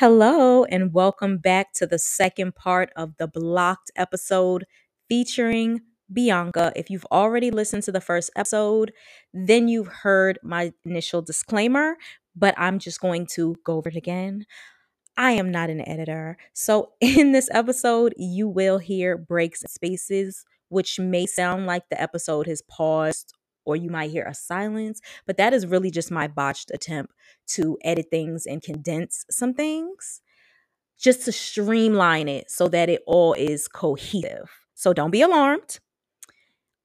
Hello, and welcome back to the second part of the Blocked episode featuring Bianca. If you've already listened to the first episode, then you've heard my initial disclaimer, but I'm just going to go over it again. I am not an editor. So, in this episode, you will hear breaks and spaces, which may sound like the episode has paused or you might hear a silence, but that is really just my botched attempt to edit things and condense some things just to streamline it so that it all is cohesive. So, don't be alarmed.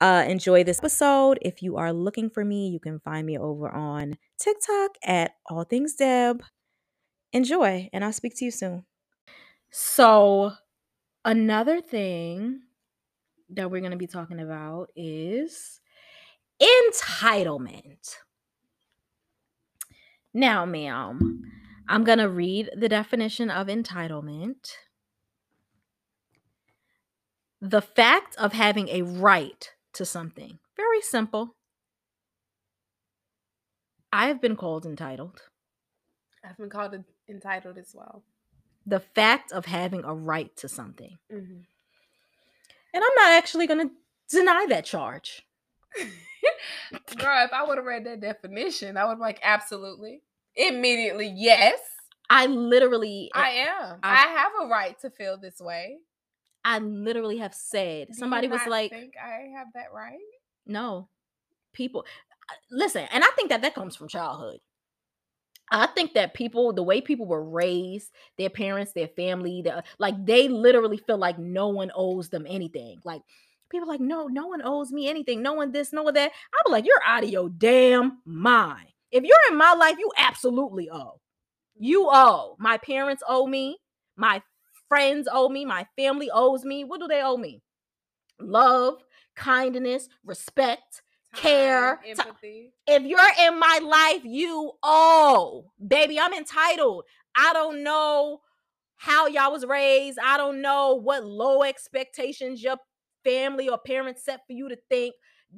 Uh, enjoy this episode. If you are looking for me, you can find me over on TikTok at All Things Deb enjoy and I'll speak to you soon. So, another thing that we're going to be talking about is entitlement. Now, ma'am, I'm going to read the definition of entitlement. The fact of having a right to something. Very simple. I have been called entitled. I've been called entitled as well. The fact of having a right to something. Mm-hmm. And I'm not actually going to deny that charge. Girl, if I would have read that definition, I would be like, absolutely. Immediately, yes. I literally I am. I, I have a right to feel this way. I literally have said. Do Somebody was like, think I have that right? no, people, uh, listen, and I think that that comes from childhood. I think that people, the way people were raised, their parents, their family, the, like they literally feel like no one owes them anything. Like people like, no, no one owes me anything. No one this, no one that. I be like, you're out of your damn mind. If you're in my life, you absolutely owe. You owe. My parents owe me. My friends owe me. My family owes me. What do they owe me? Love, kindness, respect, care, Time, empathy. if you're in my life, you owe. Baby, I'm entitled. I don't know how y'all was raised. I don't know what low expectations your family or parents set for you to think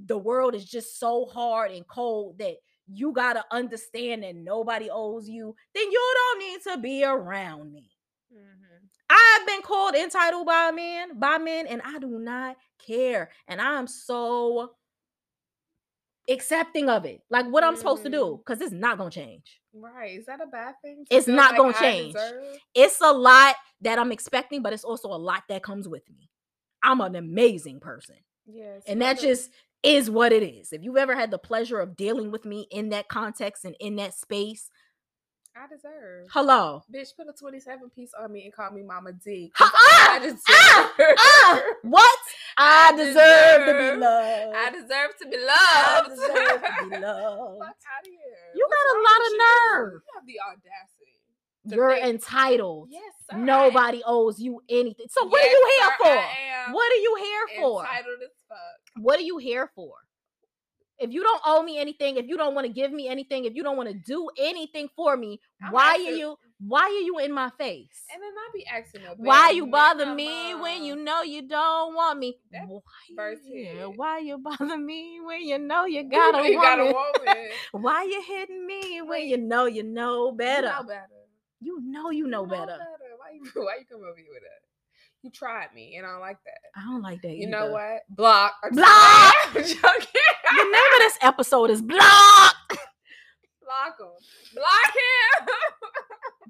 the world is just so hard and cold that you got to understand that nobody owes you. Then you don't need to be around me. Mhm. I've been called entitled by men, by men, and I do not care. And I'm so accepting of it. Like what I'm supposed to do, because it's not gonna change. Right. Is that a bad thing? It's not like gonna I change. deserve? It's a lot that I'm expecting, but it's also a lot that comes with me. I'm an amazing person. Yes. And that just is what it is. If you've ever had the pleasure of dealing with me in that context and in that space, I deserve. hello. Bitch, put a 27 piece on me and call me Mama D. 'cause I ah! deserve. Ah! What? I, I deserve, to be loved. I deserve to be I loved. deserve to be loved. Fuck out of here. You What's got a lot of you? nerve. You have the audacity. You're entitled. Yes, sir. Nobody owes you anything. So what Yes, are you here sir, for? What are you here for? Entitled as fuck. What are you here for? If you don't owe me anything, if you don't want to give me anything, if you don't want to do anything for me, I'm why are you why are you in my face? And then I be asking a Why you bother me when you know you don't want me? Why, verse yeah, why you bother me when you know you You got know a you got a woman? Why you hitting me when you know you know better? You know better. You know you know You better. Why you why you come over here with that? You tried me and I don't like that. I don't like that. You know what? Block. Block! kidding. I'm joking. The name of this episode is Block. Block him. Block him.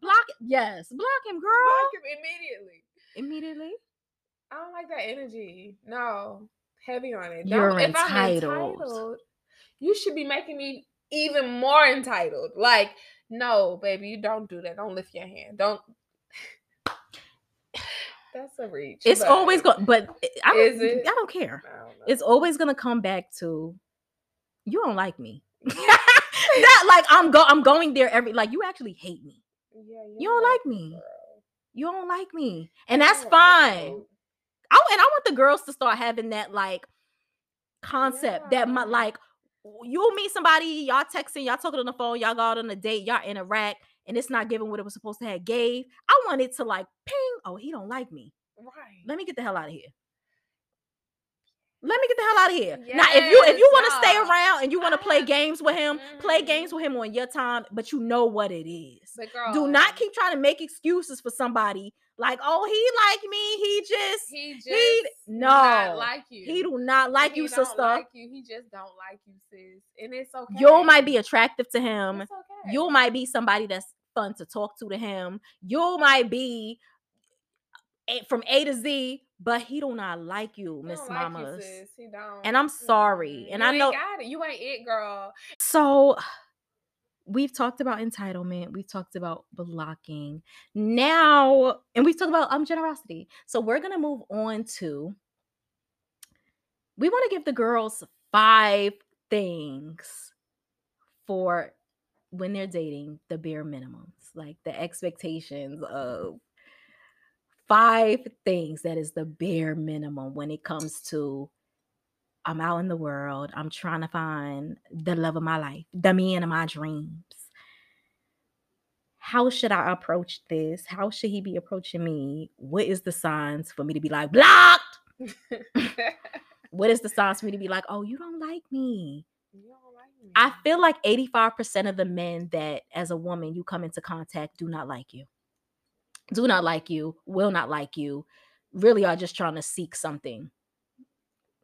Block. Yes, block him, girl. Block him immediately. Immediately. I don't like that energy. No. Heavy on it. You're don't, if I'm entitled. entitled, you should be making me even more entitled. Like, no, baby, you don't do that. Don't lift your hand. Don't. That's a reach. It's always going, but I don't? I don't care. I don't. It's always gonna come back to you don't like me. Not like I'm go I'm going there every like you actually hate me. Yeah, You don't like me. girl. You don't like me. And that's fine. I oh, and I want the girls to start having that like concept that my like you'll meet somebody, y'all texting, y'all talking on the phone, y'all go out on a date, y'all interact, and it's not giving what it was supposed to have gave. I want it to like ping. Oh, he don't like me. Right. Let me get the hell out of here. Let me get the hell out of here. now, if you if you want to stay around and you want to play games with him, play Mhm. games with him on your time, but you know what it is. Girl, Do not keep trying to make excuses for somebody like, oh, he like me. He just He just he- no like you. he do not like He you, sister. Like you. He just don't like you, sis. And it's okay. You might be attractive to him. Okay. You might be somebody that's fun to talk to to him. You might be from A to Z, but he do not like you, Miss like you, Mamas. sis. He don't. And I'm sorry. And You I know-. You ain't it, girl. So we've talked about entitlement, we've talked about blocking. Now, and we've talked about um generosity. So we're gonna move on to we want to give the girls five things for when they're dating the bare minimums, like the expectations of five things that is the bare minimum when it comes to I'm out in the world. I'm trying to find the love of my life, the man of my dreams. How should I approach this? How should he be approaching me? What is the signs for me to be like blocked? What is the signs for me to be like, oh, you don't like me? You don't like me. I feel like 85% of the men that as a woman you come into contact do not like you. Do not like you, will not like you, really are just trying to seek something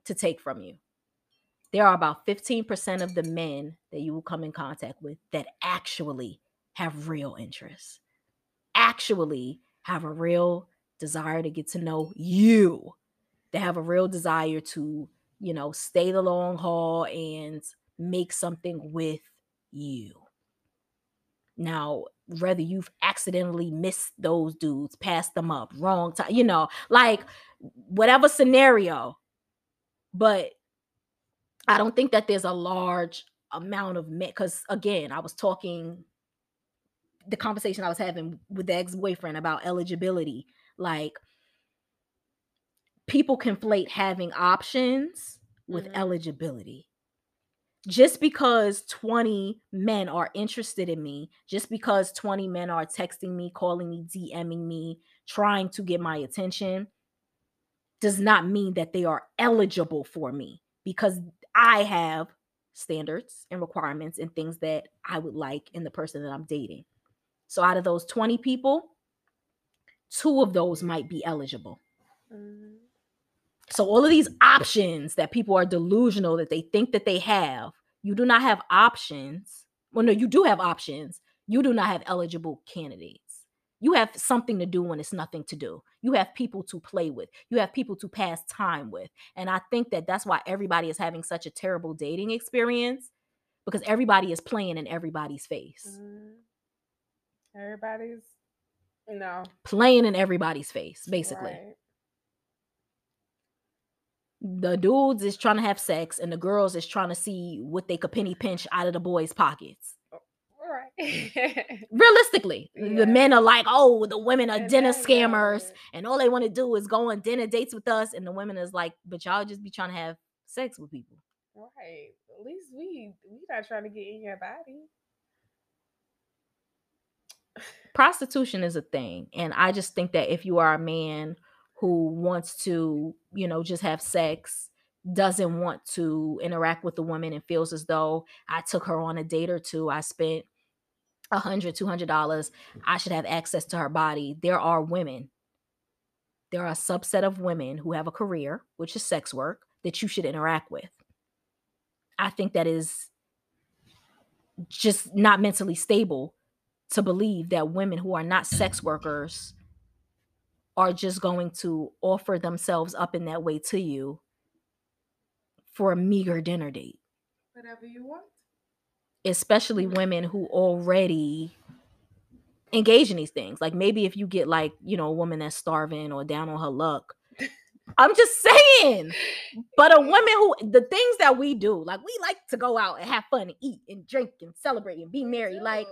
to take from you. There are about 15% of the men that you will come in contact with that actually have real interest, actually have a real desire to get to know you, that have a real desire to, you know, stay the long haul and make something with you. Now, whether you've accidentally missed those dudes, passed them up, wrong time, you know, like whatever scenario, but I don't think that there's a large amount of men because again, I was talking the conversation I was having with the ex-boyfriend about eligibility. Like people conflate having options with Mhm. eligibility. Just because 20 men are interested in me, just because 20 men are texting me, calling me, DMing me, trying to get my attention, does not mean that they are eligible for me because I have standards and requirements and things that I would like in the person that I'm dating. So out of those 20 people, two of those might be eligible. Mhm. So all of these options that people are delusional that they think that they have, you do not have options. Well, no, you do have options. You do not have eligible candidates. You have something to do when it's nothing to do. You have people to play with. You have people to pass time with. And I think that that's why everybody is having such a terrible dating experience because everybody is playing in everybody's face. Mhm. Everybody's no Playing in everybody's face, basically. right. the dudes is trying to have sex and the girls is trying to see what they could penny pinch out of the boys' pockets. Right. Realistically, Yeah. the men are like, oh, the women are And dinner scammers and all they want to do is go on dinner dates with us. And the women is like, but y'all just be trying to have sex with people. right. At least we we not trying to get in your body. Prostitution is a thing. And I just think that if you are a man who wants to, you know, just have sex, doesn't want to interact with the woman and feels as though I took her on a date or two, I spent a hundred, two hundred dollars, I should have access to her body. There are women, there are a subset of women who have a career, which is sex work, that you should interact with. I think that is just not mentally stable to believe that women who are not sex workers are just going to offer themselves up in that way to you for a meager dinner date Whatever you want. Especially women who already engage in these things. Like maybe if you get like you know a woman that's starving or down on her luck i'm just saying. But a woman who the things that we do like we like to go out and have fun and eat and drink and celebrate and be merry like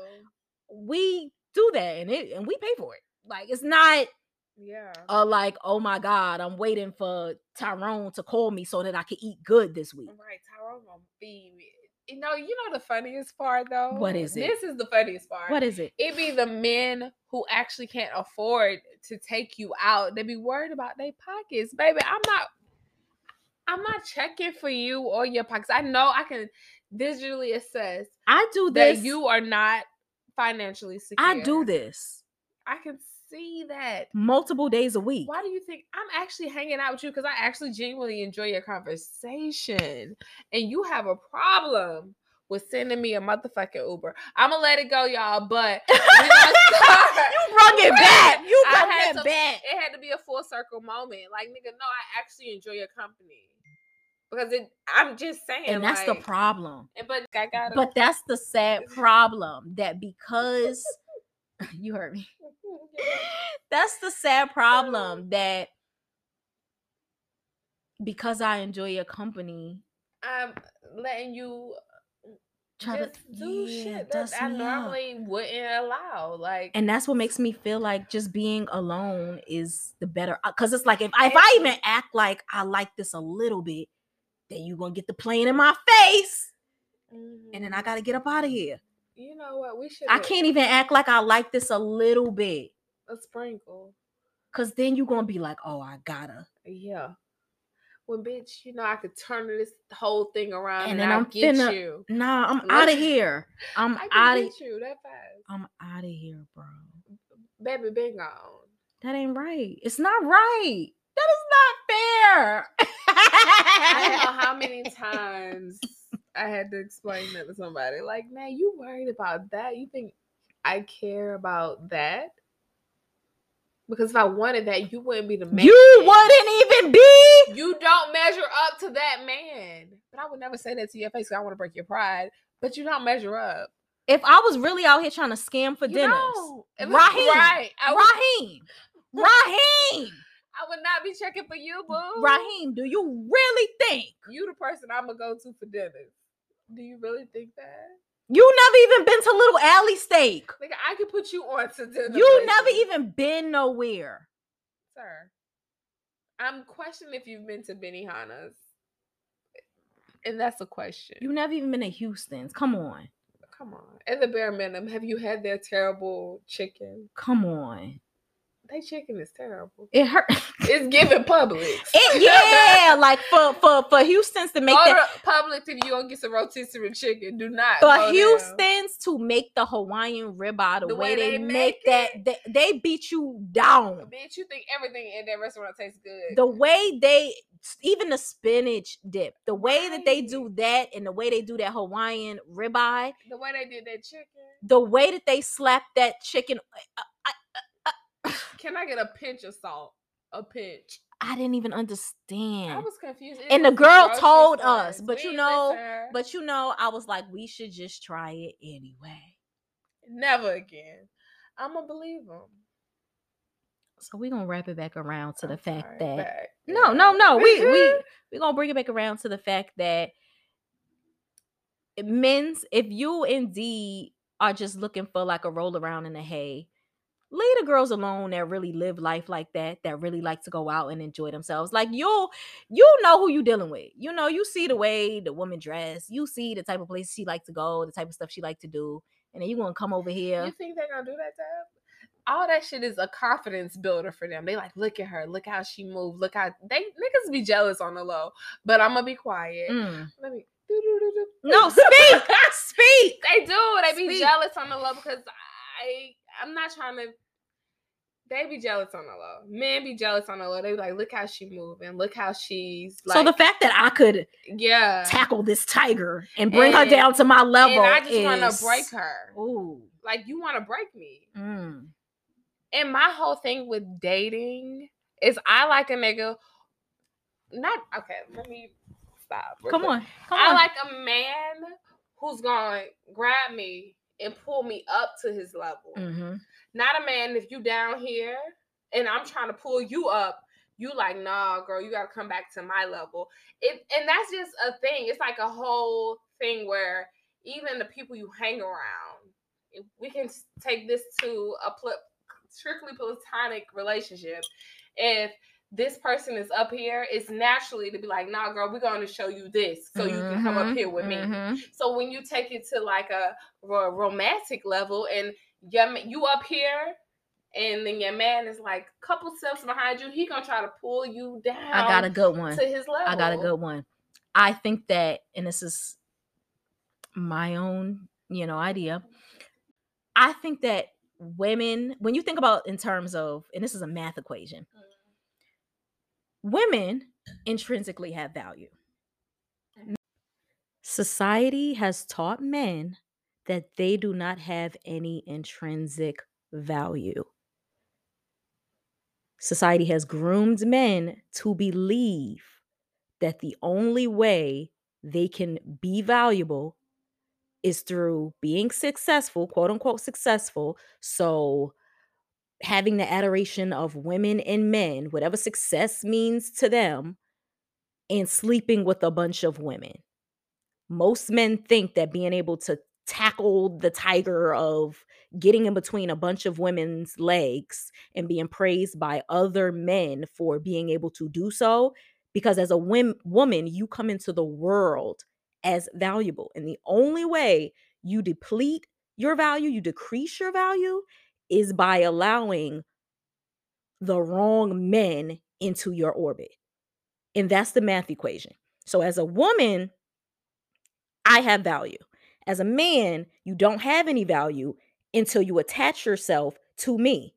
we do that and it and we pay for it. Like it's not yeah. uh like oh my god i'm waiting for tyrone to call me so that i can eat good this week. Right, Tyrone gonna feed me. You know, you know the funniest part though. What is it? This is the funniest part. what is it it be the men who actually can't afford to take you out. They be worried about their pockets, baby. I'm not. I'm not checking for you or your pockets. I know I can visually assess I do that you are not financially secure. I do this I can see that. multiple days a week. Why do you think I'm actually hanging out with you? Because I actually genuinely enjoy your conversation, and you have a problem with sending me a motherfucking Uber. I'm gonna let it go, y'all. But you brought it back. You brought it to- back. it had to be a full circle moment. Like, nigga, no, I actually enjoy your company because it. I'm just saying, And that's the problem. and- But I got But that's the sad problem that because you heard me. That's the sad problem that because I enjoy your company, I'm letting you try to do yeah, shit that I me up. normally wouldn't allow. Like, and that's what makes me feel like just being alone is the better because it's like if I, if I even act like I like this a little bit, then you gonna get the plane in my face, and then I Mhm. gotta get up out of here. You know what? We should. I can't even act like I like this a little bit, a sprinkle. cause then you're gonna be like, oh, I gotta, Yeah. When bitch, you know I could turn this whole thing around And and, then I'm get finna- you. nah, I'm out of here. I'm out of, you that fast. I'm out of here, bro. Baby, been gone. That ain't right. It's not right. That is not fair. I don't know how many times I had to explain that to somebody. Like, man, you worried about that? You think I care about that? Because if I wanted that, you wouldn't be the man. You wouldn't even be. You don't measure up to that man. But I would never say that to your face. I want to break your pride. But you don't measure up. If I was really out here trying to scam for You dinners. If Raheem, right? I would, Raheem, Raheem, I would not be checking for you, boo. Raheem, do you really think You the person I'm gonna go to for dinner. Do you really think that? you never even been to Little Alley Steak? Like I could put you on to dinner. You never even been nowhere. sir. I'm questioning if you've been to Benihana's. And that's a question. You never even been to Houston's. Come on, Come on. At the bare minimum, have you had their terrible chicken? come on. They chicken is terrible. It hurt. It's giving public. It, yeah, like for for for Houston's to make that to if you gonna get some rotisserie chicken. Do not for. Houston's to make the Hawaiian ribeye the, way, they, make, that, they, they beat you down. Bitch, you think everything in that restaurant tastes good. The way they even the spinach dip, the way that they do that and the way they do that Hawaiian ribeye, the way they did that chicken. the way that they slap that chicken, uh, Can I get a pinch of salt? A pinch. I didn't even understand. I was confused. It And the girl told us, but you know, listen. But you know, I was like, we should just try it anyway. never again. I'm gonna believe them. So we're gonna wrap it back around to the I'm fact that back. No, no, no. We we we're gonna bring it back around to the fact that men's, if you indeed are just looking for like a roll around in the hay, leave the girls alone that really live life like that, that really like to go out and enjoy themselves. Like you, you know who you dealing with. You know, you see the way the woman dress, you see the type of places she like to go, the type of stuff she like to do, and then you gonna come over here. You think they're gonna do that to her? All that shit is a confidence builder for them. They like, look at her, look how she move, look how they niggas be jealous on the low. But I'm gonna be quiet. Mm. Let me. No, speak, speak. They do. They be Speak. jealous on the low because I I'm not trying to. They be jealous on the low. Men be jealous on the low. They be like, look how she moving. Look how she's like. so the fact that I could yeah. tackle this tiger and bring her down to my level. and I just want to break her. Ooh. Like you want to break me. Mm. And my whole thing with dating is I like a nigga. Not okay. Let me stop. Come on. Come I on. like a man who's gonna grab me and pull me up to his level. hmm Not a man if you down here and I'm trying to pull you up. You like, nah, girl, you gotta come back to my level. It and that's just a thing. It's like a whole thing where even the people you hang around, if we can take this to a pl- strictly platonic relationship. If this person is up here, it's naturally to be like, nah, girl, we're gonna show you this so you can come up Mhm, here with me. mhm. So when you take it to like a, ro- romantic level and yeah, you up here and then your man is like a couple steps behind you, he gonna try to pull you down. I got a good one. to his level. I got a good one. I think that, and this is my own, you know, idea. I think that women, when you think about in terms of, and this is a math equation, women intrinsically have value. Mm-hmm. Society has taught men that they do not have any intrinsic value. Society has groomed men to believe that the only way they can be valuable is through being successful, quote unquote successful. So, having the adoration of women and men, whatever success means to them, and sleeping with a bunch of women. Most men think that being able to tackle the tiger of getting in between a bunch of women's legs and being praised by other men for being able to do so because as a wom- woman you come into the world as valuable and the only way you deplete your value you decrease your value is by allowing the wrong men into your orbit and that's the math equation. So as a woman i have value as a man, you don't have any value until you attach yourself to me.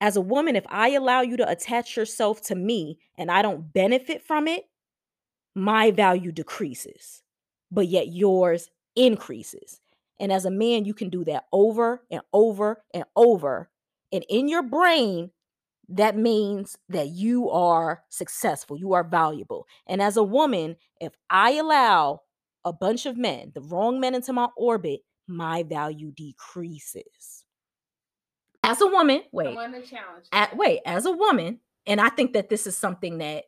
As a woman, if I allow you to attach yourself to me and I don't benefit from it, my value decreases, but yet yours increases. And as a man, you can do that over and over and over. And in your brain, that means that you are successful, you are valuable. And as a woman, if I allow a bunch of men, the wrong men into my orbit, my value decreases. As a woman, wait, at, wait, as a woman, and I think that this is something that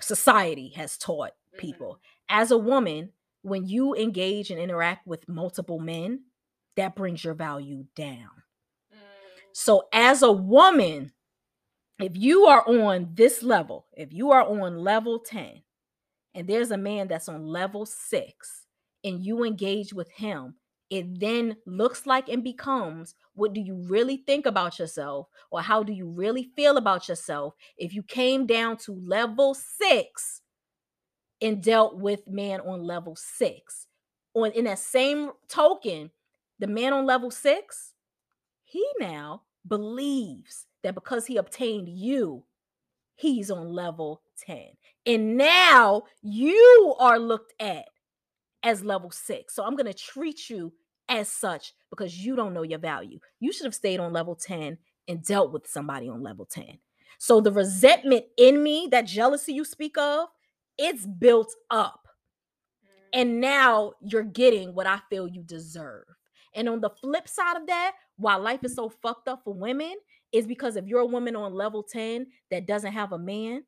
society has taught mm-hmm. people. As a woman, when you engage and interact with multiple men, that brings your value down. Mm. So, as a woman, if you are on this level, if you are on level 10, and there's a man that's on level six and you engage with him, it then looks like and becomes what do you really think about yourself or how do you really feel about yourself if you came down to level six and dealt with man on level six on in that same token the man on level six he now believes that because he obtained you he's on level 10. And now you are looked at as level six. So I'm going to treat you as such because you don't know your value. You should have stayed on level 10 and dealt with somebody on level 10. So the resentment in me, that jealousy you speak of, it's built up. Mm. And now you're getting what I feel you deserve. And on the flip side of that, why life is so fucked up for women, is because if you're a woman on level 10 that doesn't have a man,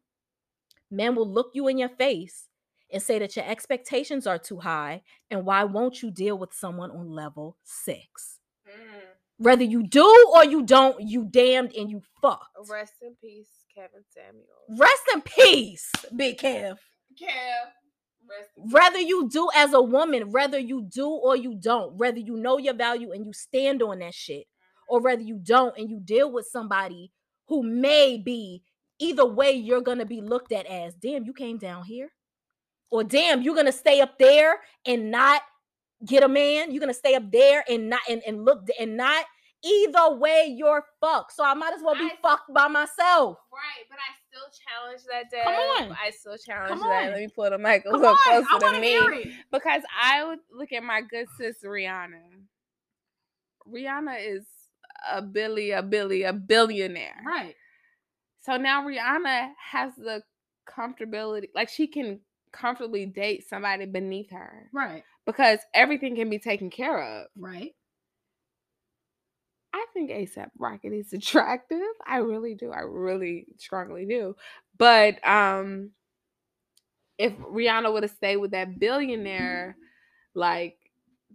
men will look you in your face and say that your expectations are too high. And why won't you deal with someone on level six? Mm. Whether you do or you don't, you damned and you fucked. Rest in peace, Kevin Samuel. Rest in peace, Big Kev. Kev. Whether you do as a woman, whether you do or you don't, whether you know your value and you stand on that shit, or whether you don't and you deal with somebody who may be either way you're going to be looked at as damn you came down here or damn you're going to stay up there and not get a man. You're going to stay up there and not and, and look and not either way you're fucked. So i might as well be I, fucked by myself. Right but i still challenge that day. Come on. I still challenge that. let me pull the mic a little closer to me because i would look at my good sis rihanna. Rihanna is a billy, a billy, a billionaire. Right. So now Rihanna has the comfortability, like she can comfortably date somebody beneath her. Right. Because everything can be taken care of. Right. I think ASAP Rocky is attractive. I really do. I really strongly do. But um if Rihanna would have stayed with that billionaire, like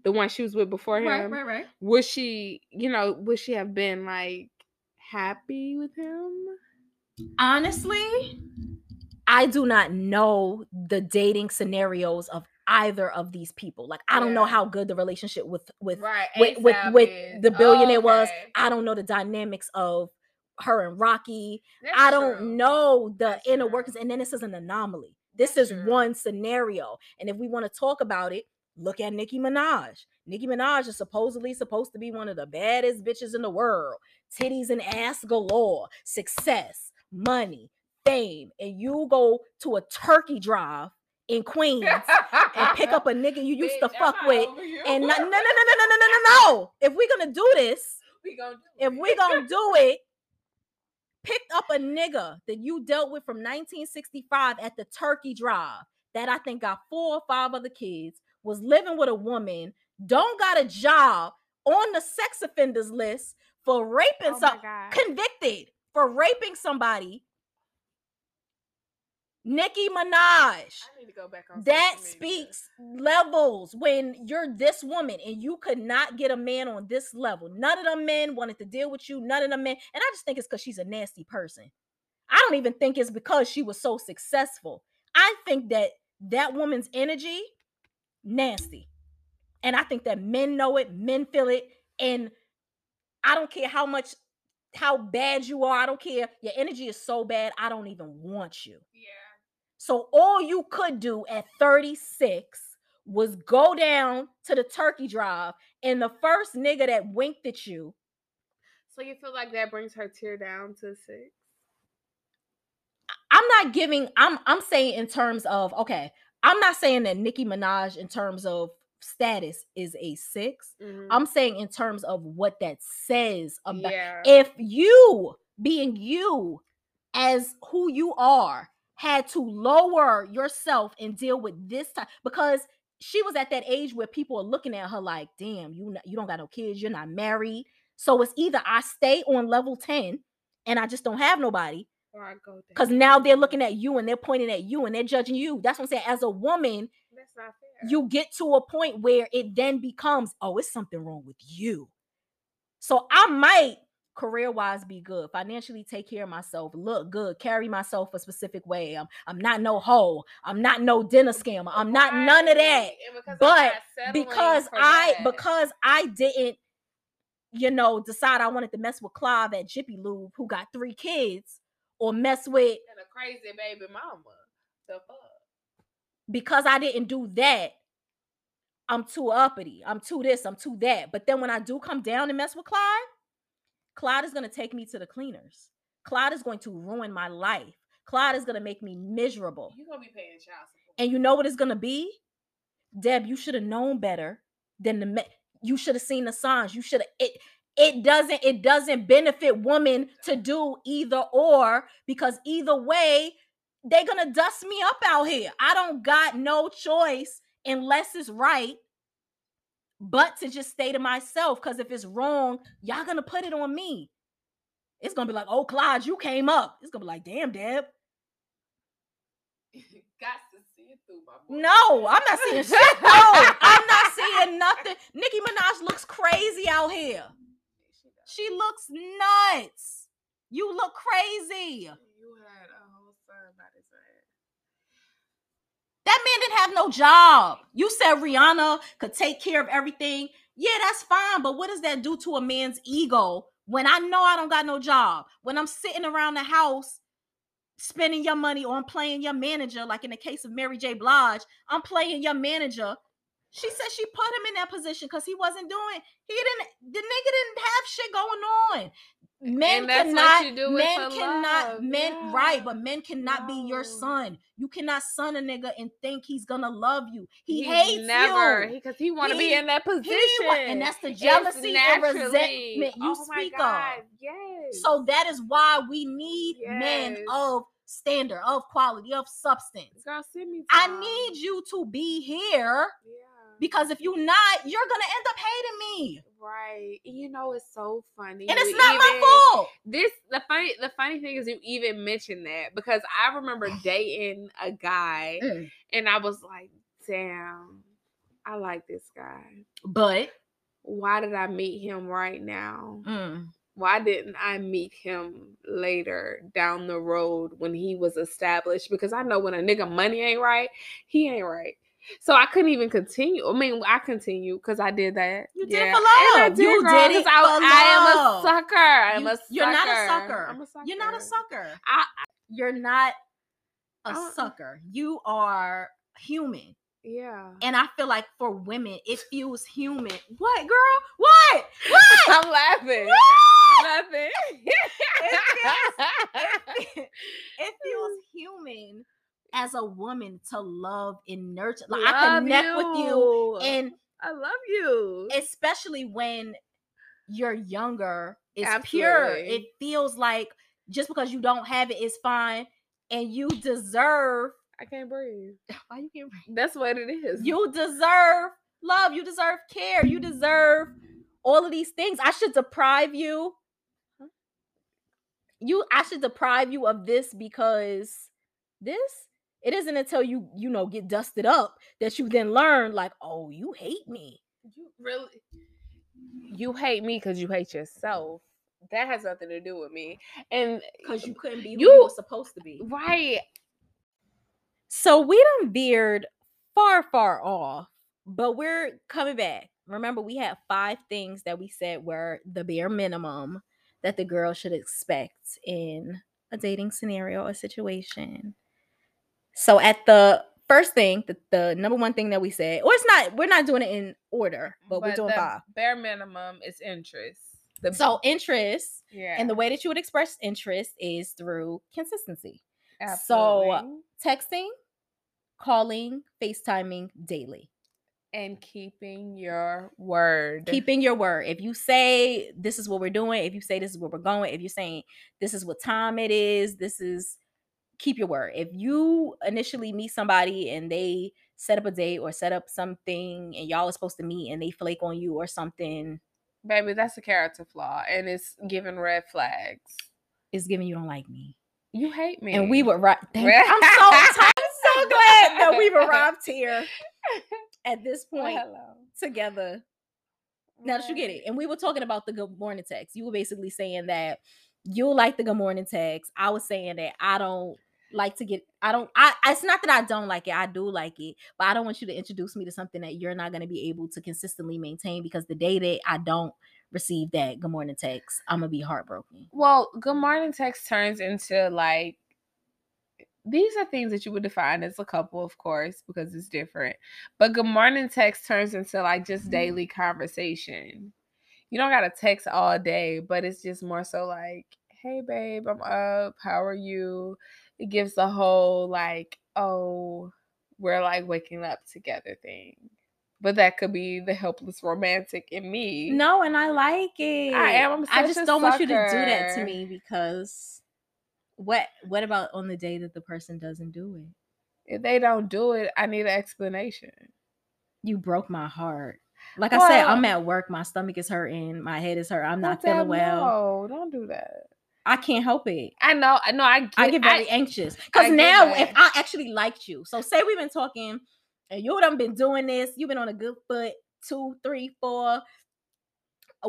the one she was with before him, right, right, right. Would she, you know, would she have been like happy with him? Honestly, I do not know the dating scenarios of either of these people. Like I don't know how good the relationship with with right. with with, with the billionaire was. I don't know the dynamics of her and Rocky. That's I don't true. know the That's inner true. workings. And then this is an anomaly. This That's is true. one scenario. And if we want to talk about it, look at Nicki Minaj. Nicki Minaj is supposedly supposed to be one of the baddest bitches in the world. Titties and ass galore, success, money, fame. And you go to a turkey drive in Queens and pick up a nigga you used to fuck with. not. And no, no, no, no, no, no, no, no, no, no. If we're gonna do this, we gonna do if it. we gonna do it, picked up a nigga that you dealt with from 1965 at the Turkey Drive that I think got four or five other kids, was living with a woman, don't got a job on the sex offenders list for raping oh some convicted for raping somebody. Nicki Minaj. I need to go back on That speaks levels when you're this woman and you could not get a man on this level. None of them men wanted to deal with you. None of them men. And I just think it's because she's a nasty person. I don't even think it's because she was so successful. I think that that woman's energy, nasty. And I think that men know it, men feel it. And I don't care how much, how bad you are. I don't care. Your energy is so bad. I don't even want you. Yeah. So all you could do at 36 was go down to the turkey drive, and the first nigga that winked at you, So you feel like that brings her tear down to six? I'm not giving, I'm I'm saying in terms of okay, I'm not saying that Nicki Minaj in terms of status is a 6 Mhm. I'm saying in terms of what that says about yeah. if you being you as who you are had to lower yourself and deal with this time because she was at that age where people are looking at her like damn you you don't got no kids you're not married so it's either i stay on level 10 and i just don't have nobody Or I go because now they're looking at you and they're pointing at you and they're judging you that's what i'm saying as a woman That's not fair. You get to a point where it then becomes, oh, it's something wrong with you. So I might career wise be good, financially take care of myself, look good, carry myself a specific way. I'm, I'm not no hoe. I'm not no dinner scammer. I'm not none of that because But because I that. because I didn't, you know, decide I wanted to mess with Clive at Jiffy Lube, who got three kids, or mess with and a crazy baby mama. The fuck. Because I didn't do that, I'm too uppity. I'm too this, I'm too that. But then when I do come down and mess with Clyde, Clyde is going to take me to the cleaners. Clyde is going to ruin my life. Clyde is going to make me miserable. You're gonna be paying child support. And you know what it's going to be? Deb, you should have known better than the me- you should have seen the signs. You should have it it doesn't it doesn't benefit women to do either or because either way they're to dust me up out here. I don't got no choice unless it's right but to just stay to myself cuz if it's wrong, y'all to put it on me. It's to be like, "Oh, Clyde, you came up." It's to be like, "Damn, Deb, Got to see it through my boy. No, I'm not seeing shit. No, I'm not seeing nothing. Nicki Minaj looks crazy out here. She. She looks nuts. You look crazy. You had a whole son by this man. That man didn't have no job. You said Rihanna could take care of everything. Yeah, that's fine, but what does that do to a man's ego when I know I don't got no job? When I'm sitting around the house spending your money on playing your manager, like in the case of Mary J. Blige, I'm playing your manager. She said she put him in that position because he wasn't doing. He didn't. The nigga didn't have shit going on. Men And that's what cannot. you do it men cannot. love, Men yeah. right, but men cannot be your son. You cannot son a nigga and think he's gonna love you. He He's hates never you. because he, want to be in that position, He wa- and that's the jealousy and resentment you oh speak of. Yes. So that is why we need men of standard, of quality, of substance. girl, send me. I need you to be here Yeah. Because if you're not, you're gonna end up hating me, Right. You know it's so funny. and You it's not even- my fault. This the funny the funny thing is you even mentioned that because I remember dating a guy Mm. and I was like, damn, I like this guy. But Why did I meet him right now? mm, Why didn't I meet him later down the road when he was established? Because I know when a nigga money ain't right, he ain't right. So I couldn't even continue. I mean, I continue because I did that. You did Yeah. for And I love. You girl, did it I, for I am love. a sucker. I am You- a sucker. You're not a sucker. I'm a sucker. You're not a sucker. I- You're not a Uh-uh. sucker. You are human. Yeah. And I feel like for women, it feels human. What, girl? What? What? I'm laughing. What? Nothing. it, it feels human as a woman to love and nurture. Like I Love connect with you, and I love you. especially when you're younger, it's pure. It feels like just because you don't have it, it is fine, and you deserve. I can't breathe. Why you can't? breathe? That's what it is. You deserve love. You deserve care. You deserve all of these things. I should deprive you. You, I should deprive you of this because this. It isn't until you, you know, get dusted up that you then learn, like, oh, you hate me. You really you hate me because you hate yourself. That has nothing to do with me. And Because you couldn't be you were supposed to be. right. So we done veered far, far off, but we're coming back. Remember, we had five things that we said were the bare minimum that the girl should expect in a dating scenario or situation. So at the first thing, the, the number one thing that we said, or it's not, we're not doing it in order, but, we're doing the five. Bare minimum is interest. The So interest, yeah. and the way that you would express interest is through consistency. absolutely. So texting, calling, FaceTiming daily. and keeping your word. keeping your word. If you say this is what we're doing, if you say this is where we're going, if you're saying this is what time it is, this is keep your word. If you initially meet somebody and they set up a date or set up something and y'all are supposed to meet and they flake on you or something, Baby, that's a character flaw and it's giving red flags. it's giving you don't like me. You hate me. And we were right. I'm so I'm so glad that we've arrived here at this Well, point hello. together. Now that you get it. And we were talking about the good morning text. You were basically saying that you like the good morning text. I was saying that I don't like to get I don't I it's not that I don't like it. I do like it, but I don't want you to introduce me to something that you're not going to be able to consistently maintain because the day that I don't receive that good morning text, I'm to be heartbroken. Well, good morning text turns into like these are things that you would define as a couple, of course, because it's different. But good morning text turns into like just mm-hmm. daily conversation. You don't gotta text all day, but it's just more so like, hey babe, I'm up. How are you? It gives the whole like, oh, we're like waking up together thing. But that could be the helpless romantic in me. No, and I like it. I am. I'm I just don't want you to do that to me because what what about on the day that the person doesn't do it? If they don't do it, I need an explanation. You broke my heart. Like I said, I'm at work. My stomach is hurting. My head is hurt. I'm not feeling well. No, don't do that. I can't help it. I know. I know. I get. I get very I- anxious because now that. if I actually liked you, so say we've been talking and you done been doing this, you've been on a good foot, two, three, four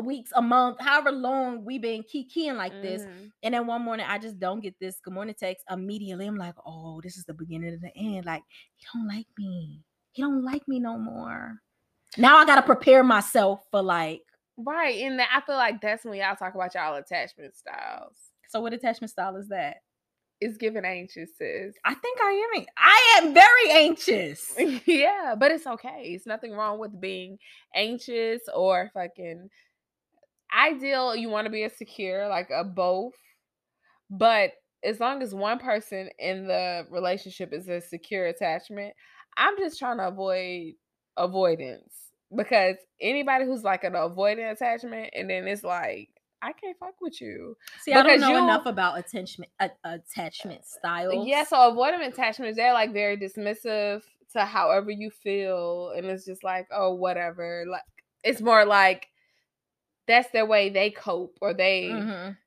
weeks, a month, however long we've been kikiing like this. Mhm. And then one morning I just don't get this good morning text immediately. I'm like, oh, this is the beginning of the end. Like, he don't like me. He don't like me no more. Now I gotta prepare myself for like, Right, and I feel like that's when y'all talk about y'all attachment styles. So what attachment style is that? It's giving anxious, sis. I think I am. I am very anxious. yeah, but it's okay. It's nothing wrong with being anxious or fucking ideal. You want to be a secure, like a both. But as long as one person in the relationship is a secure attachment, I'm just trying to avoid avoidance because anybody who's like an avoidant attachment and then it's like I can't fuck with you. See, I don't know you- enough about attachment a- attachment styles. Yeah, so avoidant attachments, they're like very dismissive to however you feel. And it's just like, oh, whatever. Like it's more like that's their way they cope or they Mhm.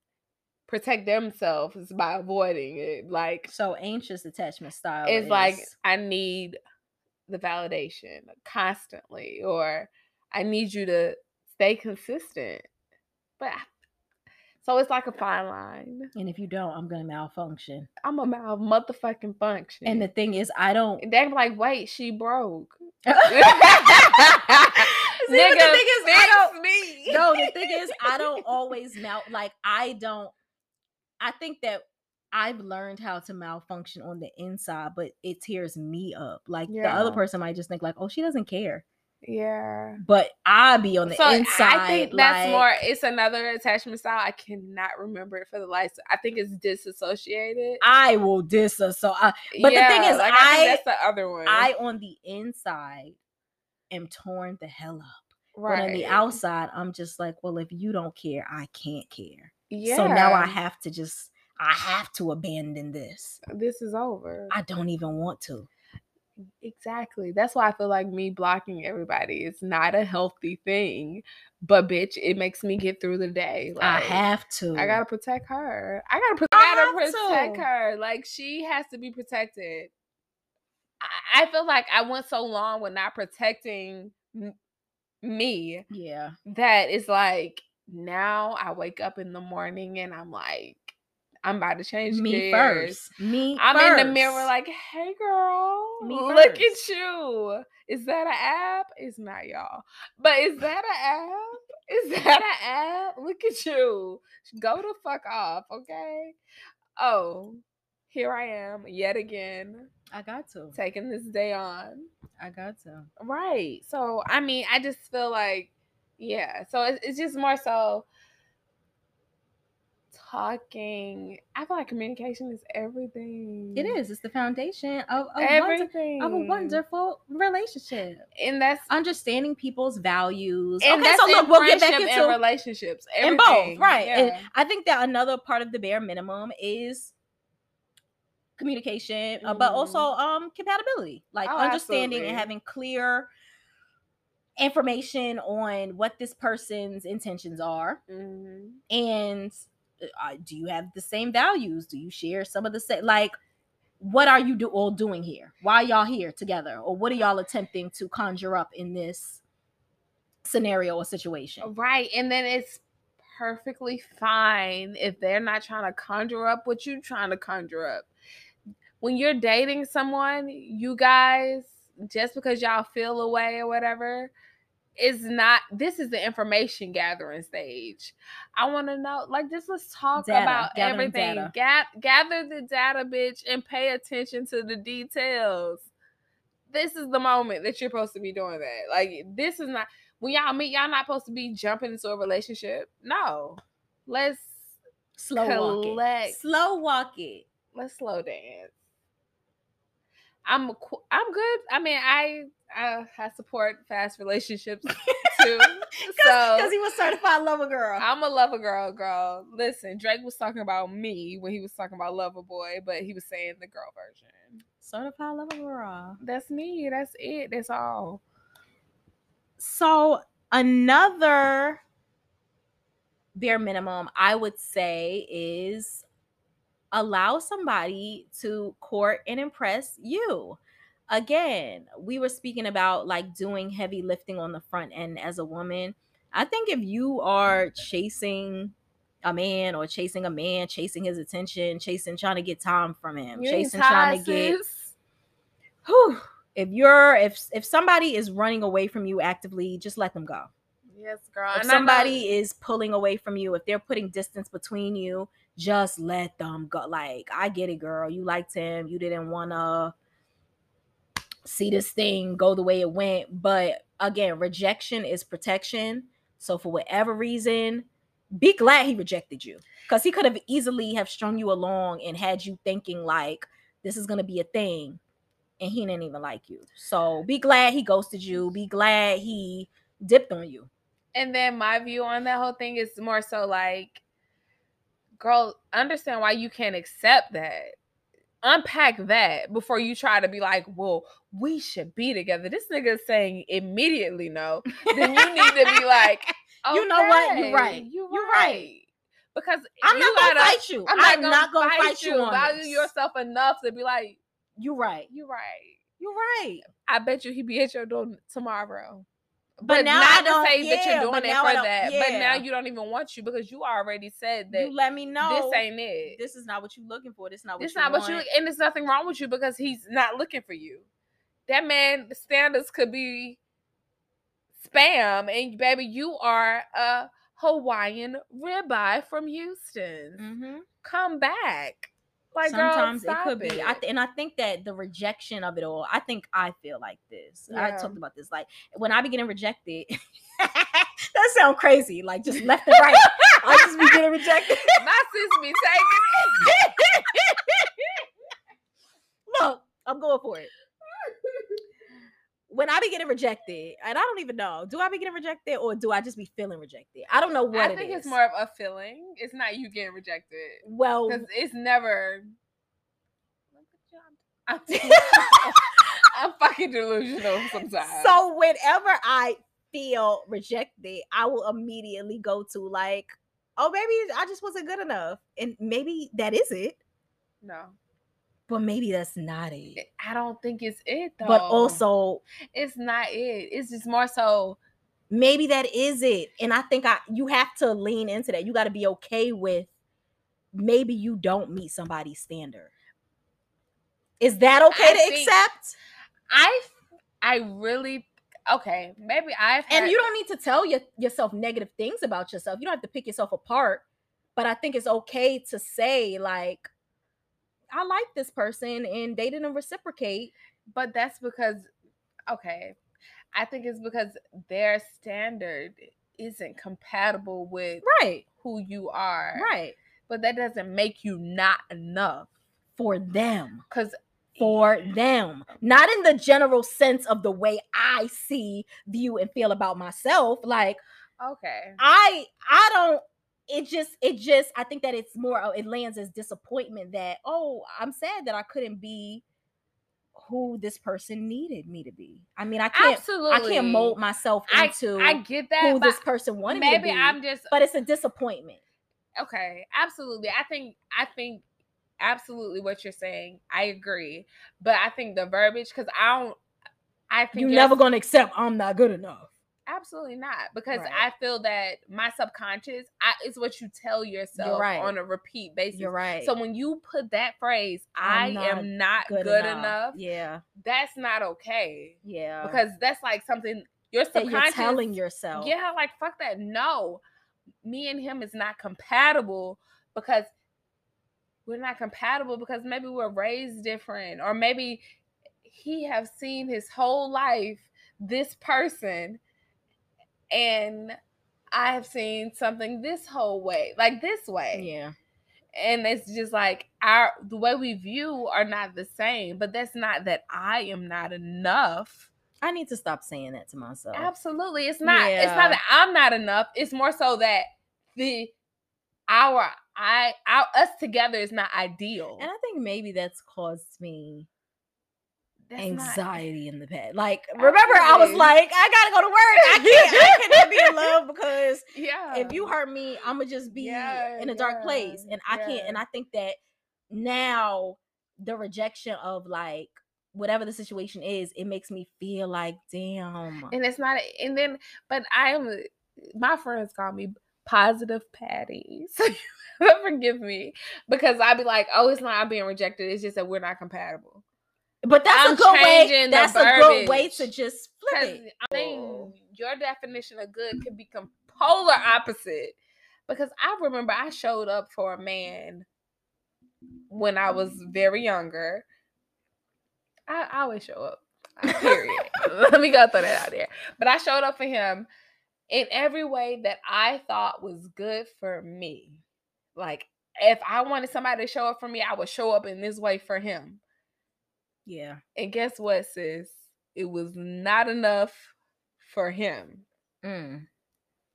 protect themselves is by avoiding it. Like So anxious attachment style. is like I need the validation constantly, or I need you to stay consistent. But I- so it's like a fine line. and if you don't, I'm gonna malfunction. I'm a mal motherfucking function. And the thing is, I don't. They're like, wait, she broke. See, but the thing is, I don't- me. no, the thing is, I don't always mal like I don't. I think that I've learned how to malfunction on the inside, but it tears me up. Like the other person might just think like, "Oh, she doesn't care," Yeah. but I be on the so inside. I think that's like, more. It's another attachment style. I cannot remember it for the life. I think it's disassociated. I will. So I, But the thing is, like, I- think that's the other one. I on the inside am torn the hell up. right. But on the outside, I'm just like, well, if you don't care, I can't care. yeah. So now I have to just, I have to abandon this. This is over. I don't even want to. Exactly. That's why I feel like me blocking everybody is not a healthy thing. But bitch, it makes me get through the day. Like, I have to. I gotta protect her. I gotta, pro- I I gotta protect to. her. Like she has to be protected. I, I feel like I went so long with not protecting m- me Yeah. That is like now I wake up in the morning and I'm like, I'm about to change Me gears. first. Me I'm first. in the mirror like, hey girl, Me look at you. Is that an app? It's not y'all. But is that an app? Is that an app? Look at you. Go the fuck off, okay? Oh, here I am yet again I got to. taking this day on. I got to. Right. So I mean, I just feel like, yeah. So it's, it's just more so talking. I feel like communication is everything. It is. It's the foundation of, of, wonder- everything of a wonderful relationship. and that's Understanding people's values. and okay, that's so look, we'll get back into and relationships. in both, everything. right? And I think that another part of the bare minimum is communication, uh, but also um compatibility, like Oh, understanding and having clear information on what this person's intentions are Mhm. and Uh, uh, do you have the same values do you share some of the same like what are you do all doing here why y'all here together or what are y'all attempting to conjure up in this scenario or situation Right. And then it's perfectly fine if they're not trying to conjure up what you're trying to conjure up. When you're dating someone, you guys, just because y'all feel away or whatever, is not this is the information gathering stage. I want to know, like, just let's talk Data, about everything. data. Ga- gather the data, bitch, and pay attention to the details. This is the moment that you're supposed to be doing that. Like, this is not when y'all meet, y'all not supposed to be jumping into a relationship. No. Let's slow walk it slow walk it Let's slow dance. I'm I'm good. I mean, I I, I support fast relationships too. so because he was certified lover girl I'm a lover girl, girl. Listen, Drake was talking about me when he was talking about lover boy, but he was saying the girl version. certified lover girl That's me. That's it. That's all. so another bare minimum i would say is allow somebody to court and impress you. Again we were speaking about like doing heavy lifting on the front end as a woman. I think if you are chasing a man or chasing a man chasing his attention chasing trying to get time from him You chasing trying to get whew, if you're if if somebody is running away from you actively just let them go. Yes, girl. if And somebody is pulling away from you if they're putting distance between you just let them go like i get it girl you liked him you didn't want to see this thing go the way it went but again rejection is protection so for whatever reason be glad he rejected you because he could have easily have strung you along and had you thinking like this is going to be a thing and he didn't even like you. So be glad he ghosted you be glad he dipped on you. And then my view on that whole thing is more so like, girl, understand why you can't accept that. Unpack that before you try to be like, well, we should be together. This nigga is saying immediately no. Then you need to be like, You know what? You're right. You're You're right. right. Because I'm you not gonna gotta- fight you. I'm I'm not not, gonna, gonna, fight, you. on Value this. yourself enough to be like, You're right. you're right. You're right. I bet you he be at your door tomorrow. But But, now not I to don't- say that yeah, you're doing it for that. But now you don't even want you because you already said that you let me know this ain't it. This is not what you're looking for. This is not what This you not what want. you and there's nothing wrong with you because he's not looking for you. that man standards could be spam, and baby, you are a Hawaiian ribeye from Houston. Mm-hmm. Come back. Like girl, Sometimes it stop could be. I th- and I think that the rejection of it all. I think I feel like this. I Yeah. talked about this. Like when I be getting rejected. that sounds crazy. Like just left and right. I just be getting rejected. My sis be taking it. Look, I'm going for it. When I be getting rejected, and I don't even know, do I be getting rejected or do I just be feeling rejected? I don't know it. what I it think it's more of a feeling. It's not you getting rejected. well, Because it's never. I'm, I'm fucking delusional sometimes. so whenever I feel rejected, I will immediately go to like, oh, maybe I just wasn't good enough, and maybe that is it, no, but maybe that's not it. Eh, I don't think it's it though. But also, it's not it. It's just more so. maybe that is it, and I think I you have to lean into that. You got to be okay with maybe you don't meet somebody's standard. Is that okay I to think- accept? I I really okay. Maybe I've and you don't need to tell your, yourself negative things about yourself. You don't have to pick yourself apart. But I think it's okay to say, like, I like this person and they didn't reciprocate. but that's because okay. I think it's because their standard isn't compatible with Right. who you are. Right. But that doesn't make you not enough. For them. Cause For them. Not in the general sense of the way I see, view, and feel about myself. Like, okay. I I don't it just it just I think that it's more of- it lands as disappointment that oh I'm sad that I couldn't be who this person needed me to be. I mean I can't Absolutely. I can't mold myself I, into I get that. who this person wanted me to maybe be. I'm just but it's a disappointment. okay. Absolutely. I think I think absolutely what you're saying. I agree. But I think the verbiage, because I don't I think You're never gonna accept I'm not good enough. Absolutely not, because Right. I feel that my subconscious I, is what you tell yourself right. on a repeat basis. You're right. So when you put that phrase, I I'm not am not good, enough, Yeah. that's not okay. Yeah. Because that's like something your that subconscious you're telling yourself. Yeah, like fuck that. No, me and him is not compatible because we're not compatible because maybe we're raised different, or maybe he have seen his whole life this person, and I have seen something this whole way, like this way Yeah. and it's just like our the way we view are not the same but that's not that i am not enough I need to stop saying that to myself. absolutely it's not it's not that i'm not enough it's more so that the our i our us together is not ideal And I think maybe that's caused me That's not- anxiety in the past. Like, remember, I was like, I gotta go to work. I can't, I cannot be in love because yeah if you hurt me, I'm gonna just be Yeah, in a dark yeah, place, and I can't. And I think that now the rejection of like whatever the situation is, it makes me feel like, damn. and it's not and then but i am my friends call me positive patty so forgive me because i'd be like oh it's not I'm being rejected it's just that we're not compatible But that's I'm a good way. changing the That's a good way to just flip it. I mean, your definition of good could become polar opposite. Because I remember I showed up for a man when I was very younger. I, I always show up. Period. Let me go throw that out there. But I showed up for him in every way that I thought was good for me. Like if I wanted somebody to show up for me, I would show up in this way for him. Yeah. And guess what, sis? It was not enough for him Mm.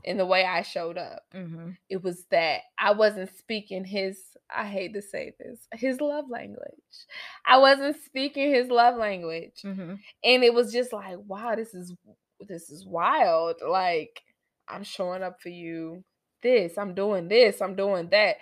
in the way I showed up. hmm It was that I wasn't speaking his, I hate to say this, his love language. I wasn't speaking his love language. hmm And it was just like, wow, this is this is wild. Like, I'm showing up for you. This, I'm doing this, I'm doing that.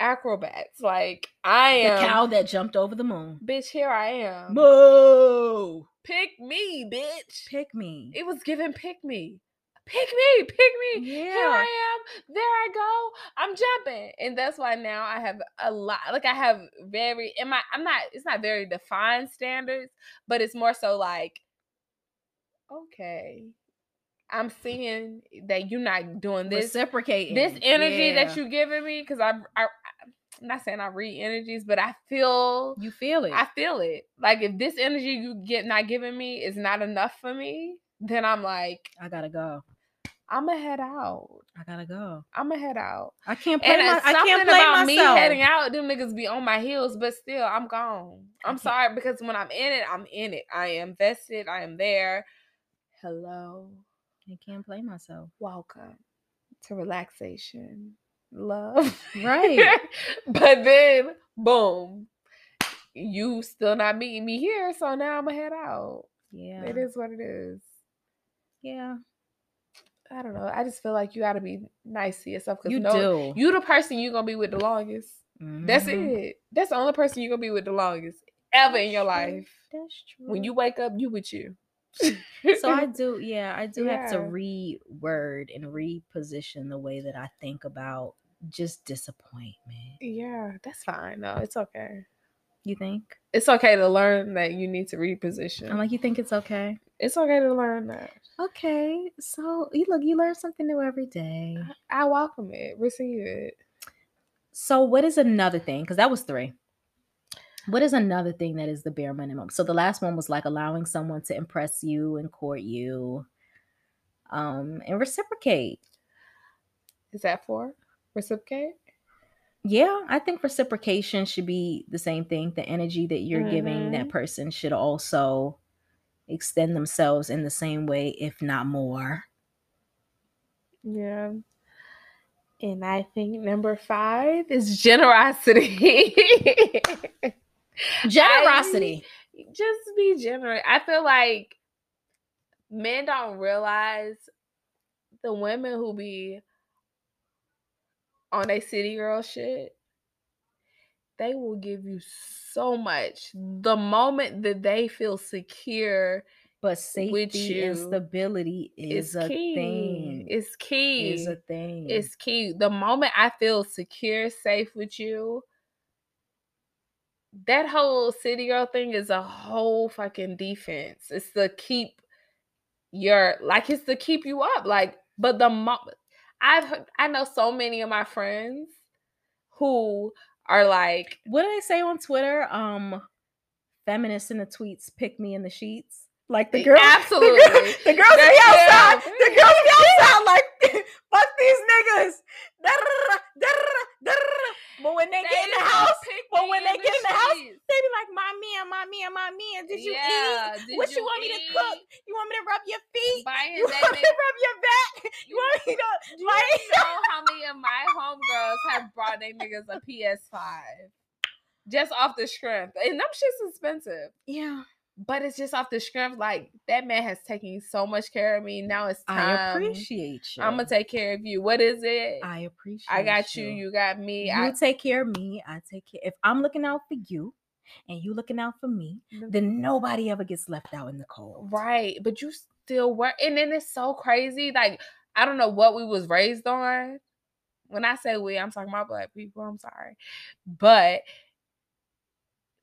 Acrobats. Like, I am The cow that jumped over the moon. bitch, here I am. Moo! Pick me, bitch. Pick me. It was given pick me. pick me, pick me. Yeah. Here I am. There I go. I'm jumping. And that's why now I have a lot like I have very in my I'm not it's not very defined standards, but it's more so like okay. I'm seeing that you're not doing this Reciprocating. this energy that you're giving me because I, I I'm not saying I read energies, but I feel you feel it. I feel it. Like if this energy you get not giving me is not enough for me, then I'm like, I gotta go. I'm gonna head out. I gotta go. I'm gonna head out. I can't play And my, I can't play about myself. me heading out. Them niggas be on my heels, but still, I'm gone. I'm sorry because when I'm in it, I'm in it. I am vested. I am there. Hello, I can't play myself. welcome to relaxation, love. Right. but then, boom, you still not meeting me here, so now I'm gonna head out. Yeah. It is what it is. Yeah. I don't know. I just feel like you got to be nice to yourself because You no, do. you the person you're gonna be with the longest. That's Mhm. it. That's the only person you're gonna be with the longest ever in your life. That's true. When you wake up, you with you. so I do, yeah, I do have to reword and reposition the way that I think about just disappointment. yeah, that's fine. No, it's okay. You think? It's okay to learn that you need to reposition. I'm like, you think it's okay? it's okay to learn that. Okay, so you look, you learn something new every day. I welcome it, receive it. So, what is another thing? Because that was three. What is another thing that is the bare minimum? So the last one was like allowing someone to impress you and court you, um, and reciprocate. Is that for reciprocate? Yeah, I think reciprocation should be the same thing. The energy that you're giving that Mhm. person should also extend themselves in the same way, if not more. Yeah. And I think number five is generosity. Generosity. just be generous. I feel like men don't realize the women who be on a city girl shit, they will give you so much. The moment that they feel secure but safety and you stability is is a key. thing. It's key. Is a thing. It's key. The moment I feel secure, safe with you, that whole city girl thing is a whole fucking defense. It's to keep your like it's to keep you up. Like, but the mo- I've I know so many of my friends who are like, what do they say on Twitter? Um, feminists in the tweets pick me in the sheets. Like the girls, Absolutely. the, girl- the girls be The- outside. The girls be outside like fuck these niggas. But when they, get in the house, but when they get in the house, they be like, "My man, my man, my man. Did you Yeah, eat? did what you, want me to cook? You want me to rub your feet? Buying You want me to rub your back? You want me to Do like?" you know how many of my homegirls have brought their niggas a PS5 just off the strength? And them shit's expensive, Yeah, but it's just off the strength. Like that man has taken so much care of me. Now it's time. I appreciate you. I'm gonna take care of you. What is it? I appreciate. You. I got you. You got me. You I, take care of me. I take care. If I'm looking out for you, and you looking out for me, then nobody ever gets left out in the cold. right, but you still work, and then it's so crazy. Like I don't know what we was raised on. When I say we, I'm talking about black people. I'm sorry, but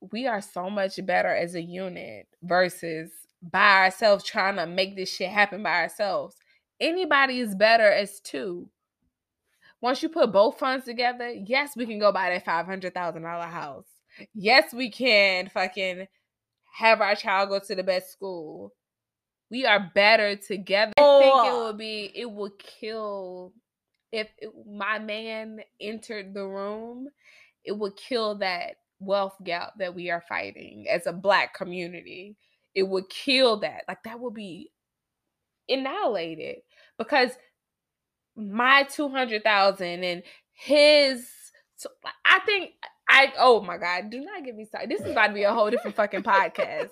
we are so much better as a unit versus by ourselves trying to make this shit happen by ourselves. Anybody is better as two. Once you put both funds together, yes, we can go buy that five hundred thousand dollar house. Yes, we can fucking have our child go to the best school. We are better together. I think it would be. It would kill if it- my man entered the room. It would kill that wealth gap that we are fighting as a black community. It would kill that. Like that would be annihilated because my 200,000 and his I think I oh my god, do not get me started. This is about to be a whole different fucking podcast.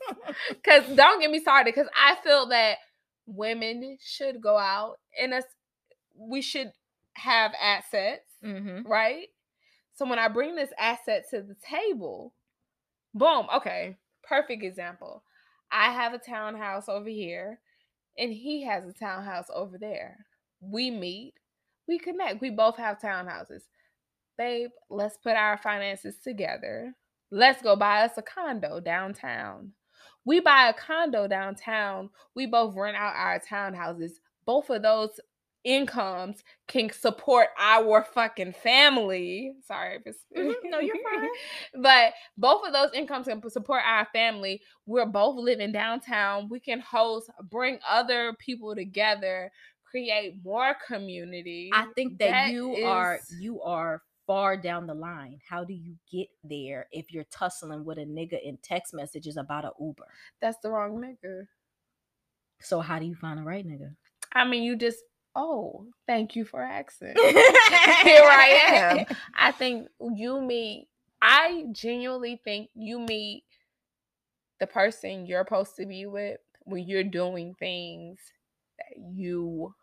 Cuz don't get me started cuz I feel that women should go out and us we should have assets Mm-hmm. right? So when I bring this asset to the table, boom, okay, perfect example. I have a townhouse over here and he has a townhouse over there. We meet, we connect. We both have townhouses. Babe, let's put our finances together. Let's go buy us a condo downtown. We buy a condo downtown. We both rent out our townhouses. Both of those incomes can support our fucking family. Sorry if it's Mhm. No, you're fine. but both of those incomes can support our family. We're both living downtown. We can host, bring other people together, create more community. I think that, That you are you are far down the line. How do you get there if you're tussling with a nigga in text messages about a Uber? That's the wrong nigga. So how do you find the right nigga? I mean, you just oh, thank you for asking. Here I am. I think you meet. I genuinely think you meet the person you're supposed to be with when you're doing things that you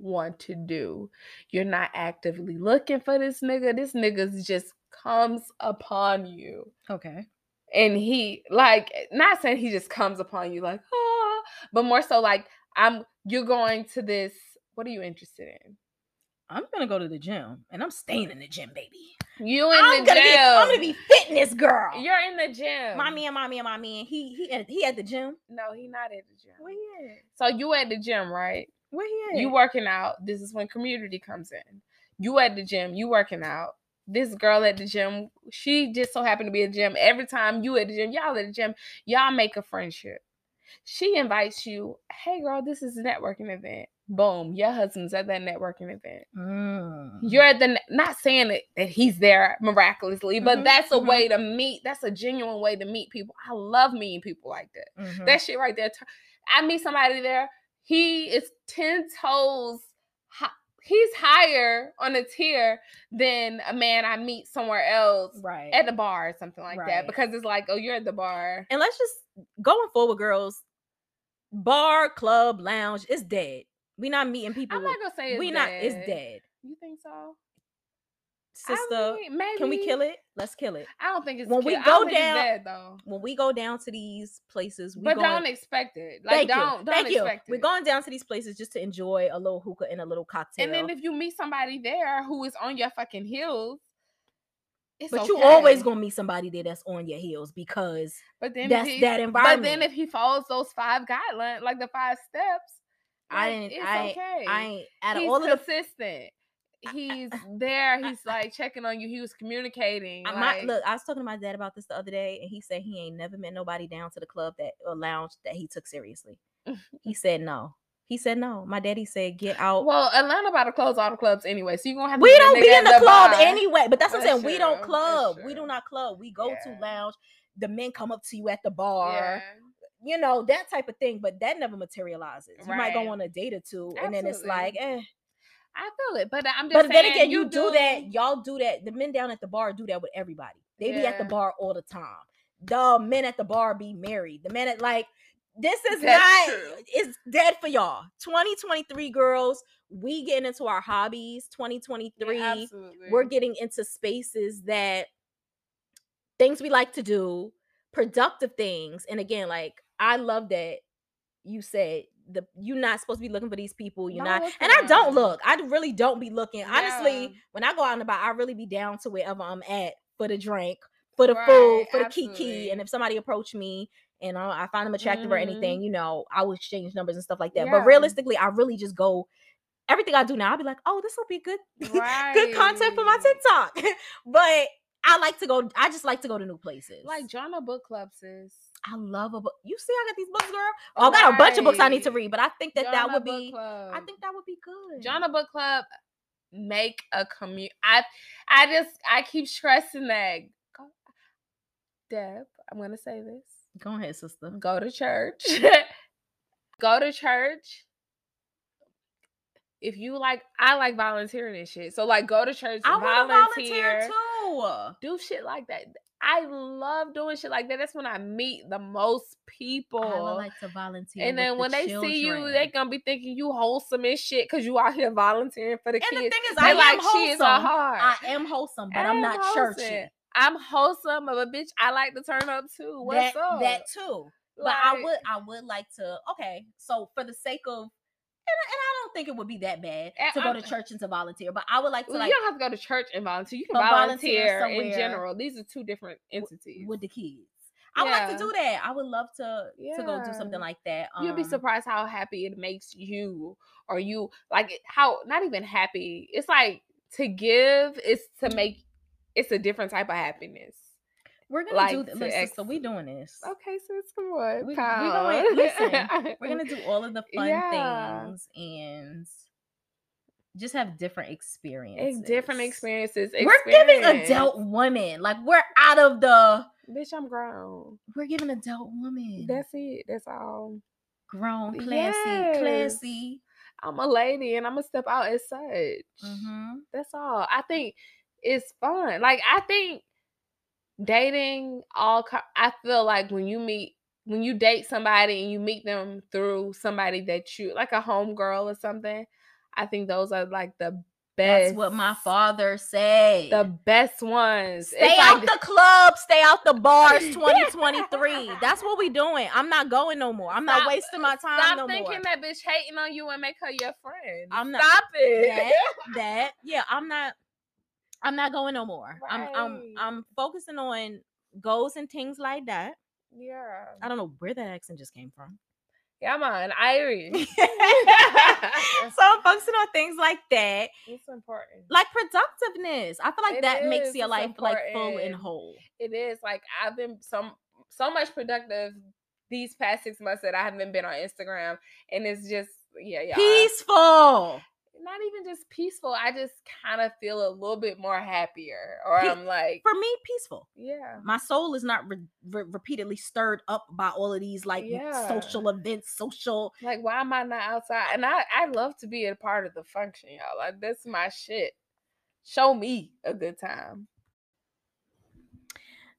want to do. You're not actively looking for this nigga. This nigga just comes upon you. Okay. and he like not saying he just comes upon you like ah, but more so like I'm you're going to this. What are you interested in? I'm gonna go to the gym and I'm staying in the gym, baby. You in I'm the gonna gym. be I'm gonna be fitness girl. You're in the gym. mommy and mommy and mommy and he he at, he at the gym. No, he not at the gym. Where he at? So you at the gym, right? Where he at? You working out. This is when community comes in. You at the gym. You working out. This girl at the gym. She just so happened to be at the gym. Every time you at the gym, y'all at the gym, y'all make a friendship. She invites you. Hey, girl, this is a networking event. Boom, your husband's at that networking event. Mm. You're at the not saying that, that he's there miraculously, but Mhm, that's a mhm. way to meet. That's a genuine way to meet people. I love meeting people like that. Mhm. That shit right there. I meet somebody there. He is ten toes. He's higher on a tier than a man I meet somewhere else right. at the bar or something like Right. that. Because it's like, oh, you're at the bar. and let's just going forward, girls. Bar, club, lounge, it's dead. We not meeting people. I'm not gonna say it's we dead. not. It's dead, You think so, sister. maybe. can we kill it? Let's kill it. I don't think it's When we kill- I go don't think it's down- dead, though. When we go down to these places, we But going, don't expect it. Like Thank don't you. don't Thank you. expect We're going down to these places just to enjoy a little hookah and a little cocktail. And then if you meet somebody there who is on your fucking heels, it's but you always gonna meet somebody there that's on your heels because But then that's he, that But then if he follows those five guidelines, like the five steps, I didn't, It's I, okay. I ain't out of He's all of the consistent. He's there. He's like checking on you. He was communicating. Like- look. I was talking to my dad about this the other day, and he said he ain't never met nobody down to the club that or lounge that he took seriously. he said no. He said no. My daddy said get out. Well, Atlanta about to close all the clubs anyway, so you're gonna have to we don't be in the club bar. anyway. But that's what I'm saying. We don't club. We do not club. We go Yeah. to lounge. The men come up to you at the bar. Yeah. You know that type of thing. But that never materializes. You might go on a date or two, and then it's like, eh. I feel it, but I'm just But then again, you, do, that. Y'all do that. The men down at the bar do that with everybody. They be at the bar all the time. The men at the bar be married. The men at like this is That's not. true. It's dead for y'all. 2023 girls. We getting into our hobbies. 2023. Yeah, we're getting into spaces that things we like to do, productive things. And again, like I love that you said the you're not supposed to be looking for these people. You're Don't not, and I don't look. I really don't be looking. Honestly, when I go out and about, I really be down to wherever I'm at for the drink, for the Right, food, for the kiki. absolutely. And if somebody approach me and uh, I find them attractive or Mhm. anything, you know, I will exchange numbers and stuff like that. Yeah. But realistically, I really just go. Everything I do now, I'll be like, oh, this will be good, good content for my TikTok. but I like to go. I just like to go to new places. Like Jonna Book Club, sis. I love a book. You see, I got these books, girl. Oh, I got a bunch of books I need to read, but I think that that would be. Club. I think that would be good. Jonna Book Club make a commute. I I just I keep stressing that. Deb, I'm gonna say this. Go ahead, sister. Go to church. Go to church. If you like, I like volunteering and shit. So like, go to church, I volunteer, volunteer too. do shit like that. I love doing shit like that. That's when I meet the most people. I would like to volunteer. and then when the they see you, children. they gonna be thinking you wholesome and shit because you out here volunteering for the kids. And the thing is, They I am like wholesome. she heart. I am wholesome, but I'm am not wholesome. churchy. I'm wholesome, of a bitch, I like to turn up too. What's that, up? that too. but I would I would like to okay, so for the sake of and, I- don't think it would be that bad And to go to church and to volunteer, but I would like to Well, like you don't have to go to church and volunteer. You can volunteer volunteer, in general. These are two different entities. with the kids. I would like to do that. I would love to to go do something like that. You'd be um, surprised how happy it makes you, or you like how not even happy. It's like to give is to make. It's a different type of happiness. We're gonna like do this. listen, ex- so we doing this. Okay, sis, come on, We, we going, listen, we're gonna do all of the fun Yeah. things and just have different experiences. It's different experiences. We're giving adult women like we're out of the. Bitch, I'm grown. We're giving adult women. That's it. That's all. grown, classy, Yes. classy. I'm a lady, and I'm gonna step out as such. Mm-hmm. That's all. I think it's fun. Like I think dating all I feel like when you meet when you date somebody and you meet them through somebody that you like a homegirl or something, I think those are like the best. That's what my father said. the best ones. Stay It's out like- the club, stay out the bars 2023. That's what we doing. I'm not going no more. I'm not wasting my time Stop no thinking more. that bitch hating on you and make her your friend. I'm not- Stop it. That, that, yeah, I'm not I'm not going no more. I'm I'm I'm focusing on goals and things like that. yeah. I don't know where that accent just came from. Yeah, man. Irish. so I'm focusing on things like that. it's important. Like productiveness. I feel like It that makes is, your it's life like full and whole. It is like I've been some so much productive these past six months that I haven't been on Instagram, and it's just yeah, yeah. Peaceful. Not even just peaceful. I just kind of feel a little bit more happier, or I'm like, For me, peaceful. yeah, my soul is not re- re- repeatedly stirred up by all of these like Yeah. social events, social. like why am I not outside? And I I love to be a part of the function, y'all. Like that's my shit. Show me a good time.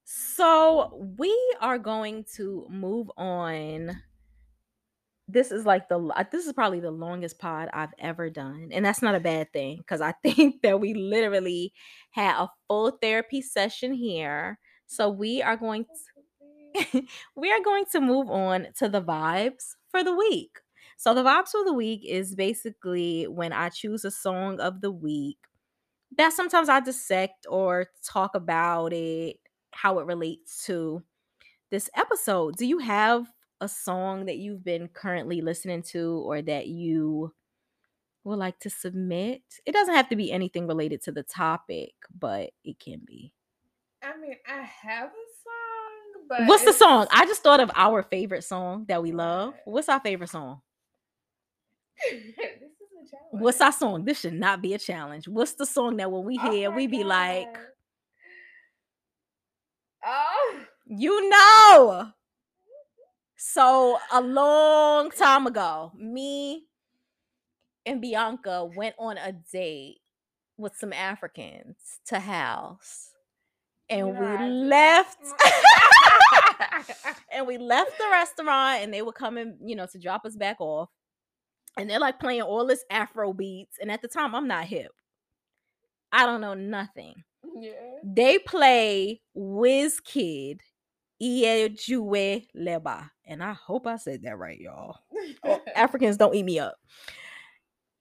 So we are going to move on. This is like the this is probably the longest pod I've ever done, and that's not a bad thing because I think that we literally had a full therapy session here. So we are going we are going to move on to the vibes for the week. So the vibes for the week is basically when I choose a song of the week that sometimes I dissect or talk about it, how it relates to this episode. Do you have a song that you've been currently listening to or that you would like to submit? It doesn't have to be anything related to the topic, but it can be. I mean, I have a song, but What's the song? I just thought of our favorite song that we love. What's our favorite song? this is a challenge. What's our song? This should not be a challenge. What's the song that when we Oh hear, my we be like, oh, you know. So a long time ago, me and Bianca went on a date with some Africans to house. And You know, we left mm. and we left the restaurant and they were coming, you know, to drop us back off. And they're like playing all this Afro beats. And at the time, I'm not hip. I don't know nothing. yeah. They play Wizkid Ojuelegba. And I hope I said that right, y'all. Oh, Africans don't eat me up.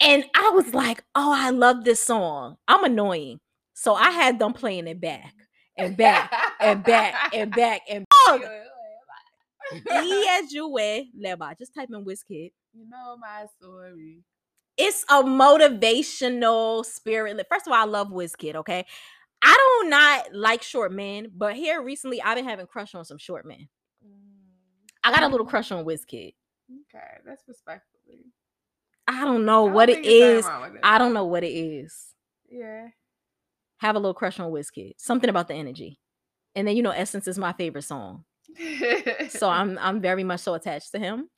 And I was like, oh, I love this song. I'm annoying. So I had them playing it back and back and back and back and back. Iejue Leba. Just type in Wizkid. You know my story. it's a motivational spirit. First of all, I love Wizkid, okay? I do not like short men, but here recently I've been having crush on some short men. Mm. I got a little crush on Wizkid. Okay, that's respectfully. I don't know I don't what it think there's nothing is. it. I don't know what it is. Yeah. Have a little crush on Wizkid. Something about the energy. And then you know Essence is my favorite song. So I'm I'm very much so attached to him.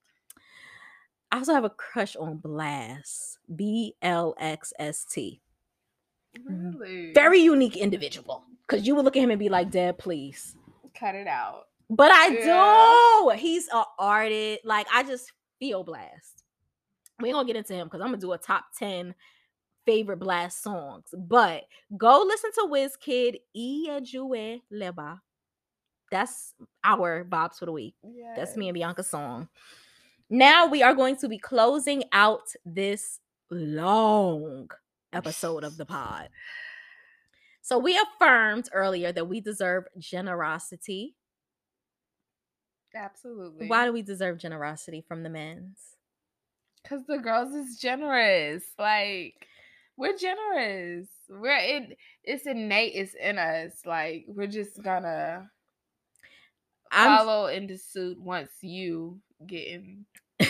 I also have a crush on Blxst. B L X S T. Mm-hmm. really Very unique individual. Cause you would look at him and be like, Dad, please. cut it out. But I Yeah. do. He's an artist. Like I just feel Blxst. We ain't gonna get into him because I'm gonna do a top 10 favorite Blxst songs. But go listen to Wizkid Iejue Leba. that's our vibes for the week. Yeah. That's me and Bianca's song. Now we are going to be closing out this long episode of the pod. So we affirmed earlier that we deserve generosity. Absolutely. Why do we deserve generosity from the men's? Because the girls is generous. Like we're generous. We're it. It's innate. It's in us. Like we're just gonna I'm follow into suit once you get in.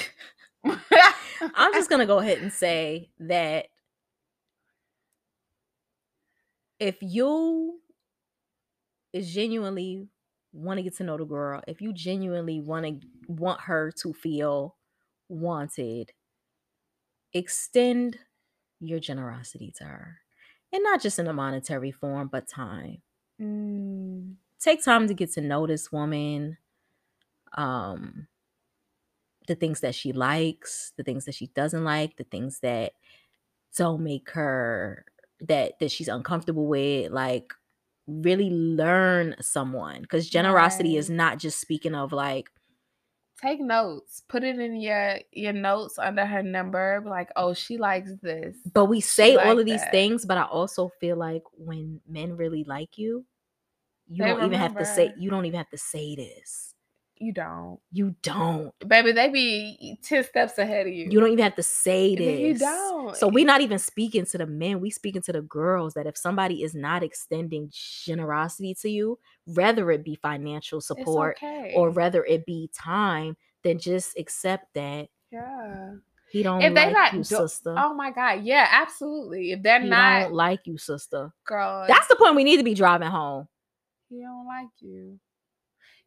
I'm just gonna go ahead and say that if you is genuinely want to get to know the girl, if you genuinely want to want her to feel wanted, extend your generosity to her. And not just in a monetary form, but time. Mm, Take time to get to know this woman. Um the things that she likes, the things that she doesn't like, the things that don't make her that that she's uncomfortable with like really learn someone because generosity is not just speaking of like take notes. Put it in your your notes under her number. Like, oh, she likes this. but we say all of these that. things but i also feel like when men really like you you They don't even have to say you don't even have to say this You don't, you don't baby. They be ten steps ahead of you. you don't even have to say Then you this don't. so we're not even speaking to the men we speaking to the girls that if somebody is not extending generosity to you whether it be financial support okay. or whether it be time, then just accept that yeah. he don't If they like not you, sister. Oh my god, yeah, absolutely. If they're he not, don't like you, sister. girl, That's the point we need to be driving home. he don't like you.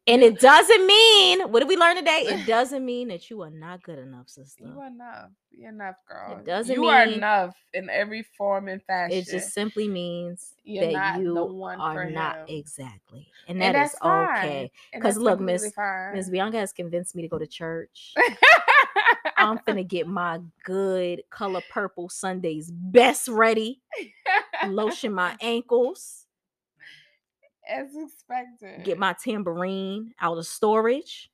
And it doesn't mean, what did we learn today? It doesn't mean that you are not good enough, sister. You are enough. You're enough, girl. It doesn't you are mean- enough in every form and fashion. It just simply means You're that you are not him. exactly. And And that is that's fine. okay. Because look, Miss- fine. Miss Bianca has convinced me to go to church. I'm gonna get my good color purple Sundays best ready, lotion my ankles. As expected. get my tambourine out of storage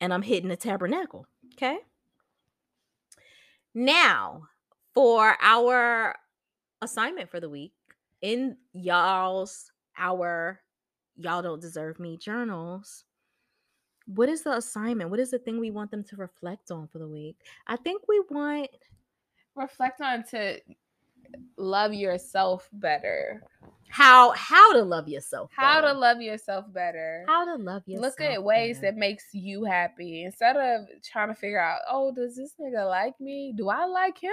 and I'm hitting the tabernacle. Okay. Now, for our assignment for the week in y'all's our y'all don't deserve me journals. What is the assignment? What is the thing we want them to reflect on for the week? I think we want reflect on to love yourself better. how how to love yourself. How to love yourself better. how to love yourself. Look at ways better. that makes you happy instead of trying to figure out, oh, does this nigga like me? Do I like him?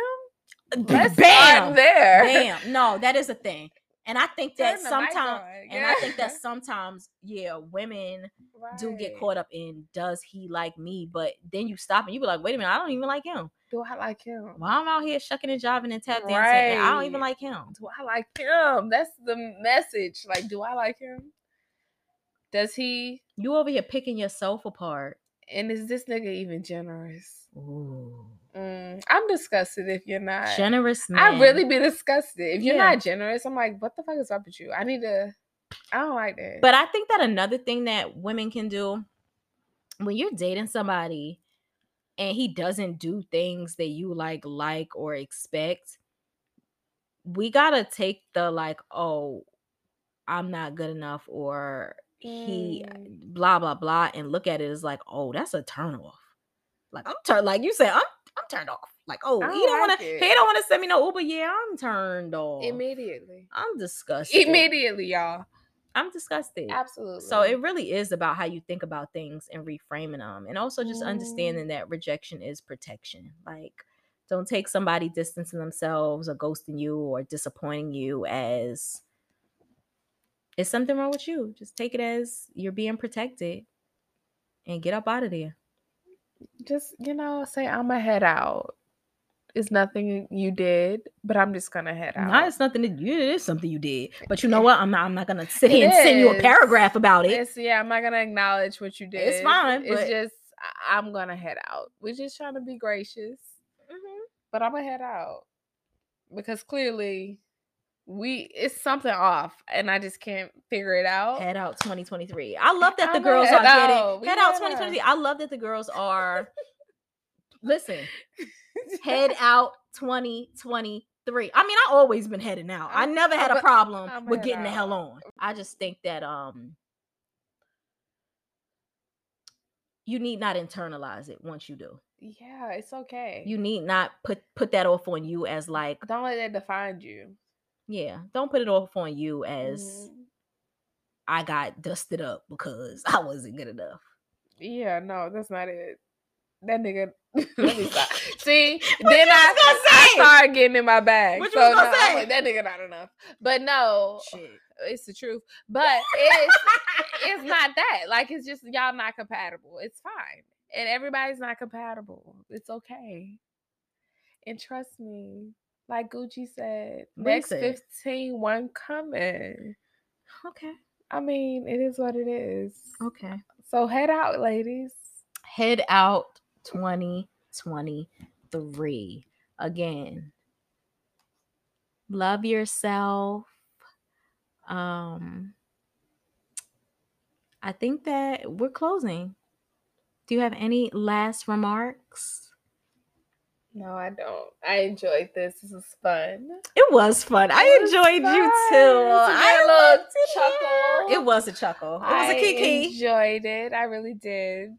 Uh, Let's Bam! there. Bam. No, that is a thing. And I think that Turn the mic sometimes on, and I think that sometimes, yeah, women do get caught up in does he like me? But then you stop and you be like, wait a minute, I don't even like him. Do I like him? Why I'm out here shucking and jiving and tap dancing. and I don't even like him. Do I like him? That's the message. Like, do I like him? Does he? You over here picking yourself apart. And is this nigga even generous? Ooh. Mm, I'm disgusted if you're not. Generous man. I really be disgusted. If you're Yeah. not generous, I'm like, what the fuck is up with you? I need to. I don't like that. But I think that another thing that women can do when you're dating somebody and he doesn't do things that you like like or expect, we got to take the like, oh, I'm not good enough or he Mm. blah blah blah and look at it as like, oh, that's a turn off. Like I'm turned like you said, I'm I'm turned off. Like, oh, he don't don't want to he don't want to send me no Uber. Yeah, I'm turned off. immediately, I'm disgusted. immediately, y'all. I'm disgusted. Absolutely. So it really is about how you think about things and reframing them, and also just Mm. understanding that rejection is protection. Like, don't take somebody distancing themselves or ghosting you or disappointing you as it's something wrong with you. Just take it as you're being protected and get up out of there. just you know, say I'm gonna head out. It's nothing you did, but I'm just gonna head out. Not it's nothing that you did. it is something you did, but you know what? I'm not. I'm not gonna sit here and send you a paragraph about it. It's yeah, I'm not gonna acknowledge what you did. It's fine, It's just I'm gonna head out. We're just trying to be gracious, Mhm. but I'm gonna head out because clearly we it's something off, and I just can't figure it out. Head out 2023. I love that the I'm girls are getting. We head out head 2023. I love that the girls are listen, head out 2023. I mean, I always been heading out. I never had a problem I'm with getting the hell on. I just think that um you need not internalize it once you do. Yeah, it's okay. You need not put put that off on you as like, don't let that define you. yeah, don't put it off on you as Mhm. I got dusted up because I wasn't good enough. Yeah, no, that's not it. That nigga. let me stop. See, then I, I started getting in my bag. What you so was gonna no, say? like, that nigga not enough. But no, Shit. it's the truth. But it's it's not that. Like it's just y'all not compatible. It's fine. And everybody's not compatible. It's okay. And trust me, like Gucci said, What next said? 15 one coming. okay. I mean, it is what it is. Okay. So head out, ladies. Head out 2023. Again, love yourself. Um, I think that we're closing. Do you have any last remarks? No, I don't. I enjoyed this. This was fun. It was fun. I It was enjoyed you too. I was a I good little liked it chuckle. It was a chuckle. It was a I kiki. enjoyed it. I really did.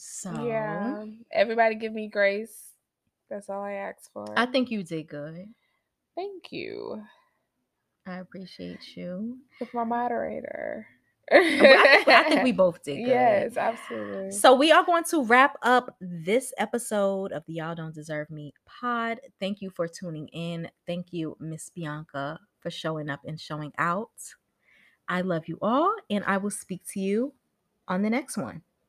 So Yeah. Everybody give me grace. That's all I ask for. I think you did good. Thank you. I appreciate you. With my moderator. Uh, I think, I think we both did good. Yes, absolutely. So we are going to wrap up this episode of the Y'all Don't Deserve Me pod. Thank you for tuning in. Thank you, Miss Bianca, for showing up and showing out. I love you all, and I will speak to you on the next one.